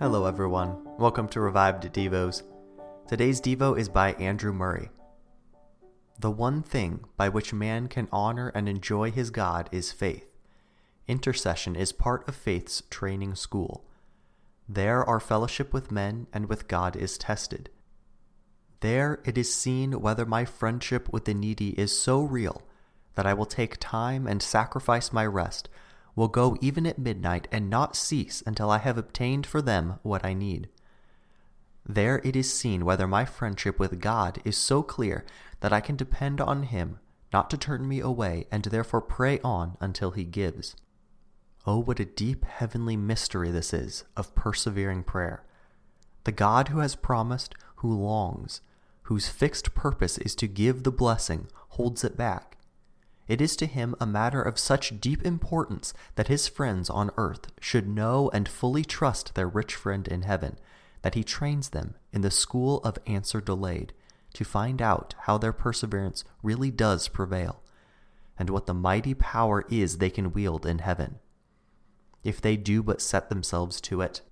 Hello, everyone. Welcome to Revived Devos. Today's Devo is by Andrew Murray. The one thing by which man can honor and enjoy his God is faith. Intercession is part of faith's training school. There, our fellowship with men and with God is tested. There, it is seen whether my friendship with the needy is so real that I will take time and sacrifice my rest will go even at midnight and not cease until I have obtained for them what I need. There it is seen whether my friendship with God is so clear that I can depend on Him not to turn me away and therefore pray on until He gives. Oh, what a deep heavenly mystery this is of persevering prayer. The God who has promised, who longs, whose fixed purpose is to give the blessing, holds it back it is to him a matter of such deep importance that his friends on earth should know and fully trust their rich friend in heaven, that he trains them in the school of answer delayed to find out how their perseverance really does prevail, and what the mighty power is they can wield in heaven. If they do but set themselves to it,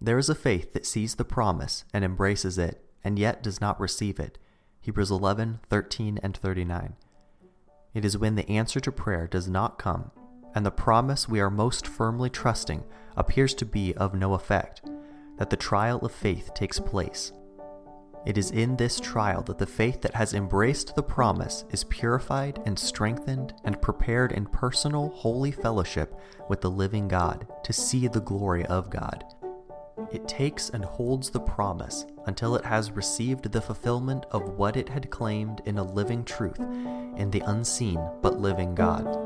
there is a faith that sees the promise and embraces it, and yet does not receive it. Hebrews 11, 13, and 39. It is when the answer to prayer does not come, and the promise we are most firmly trusting appears to be of no effect, that the trial of faith takes place. It is in this trial that the faith that has embraced the promise is purified and strengthened and prepared in personal, holy fellowship with the living God to see the glory of God. It takes and holds the promise until it has received the fulfillment of what it had claimed in a living truth in the unseen but living God.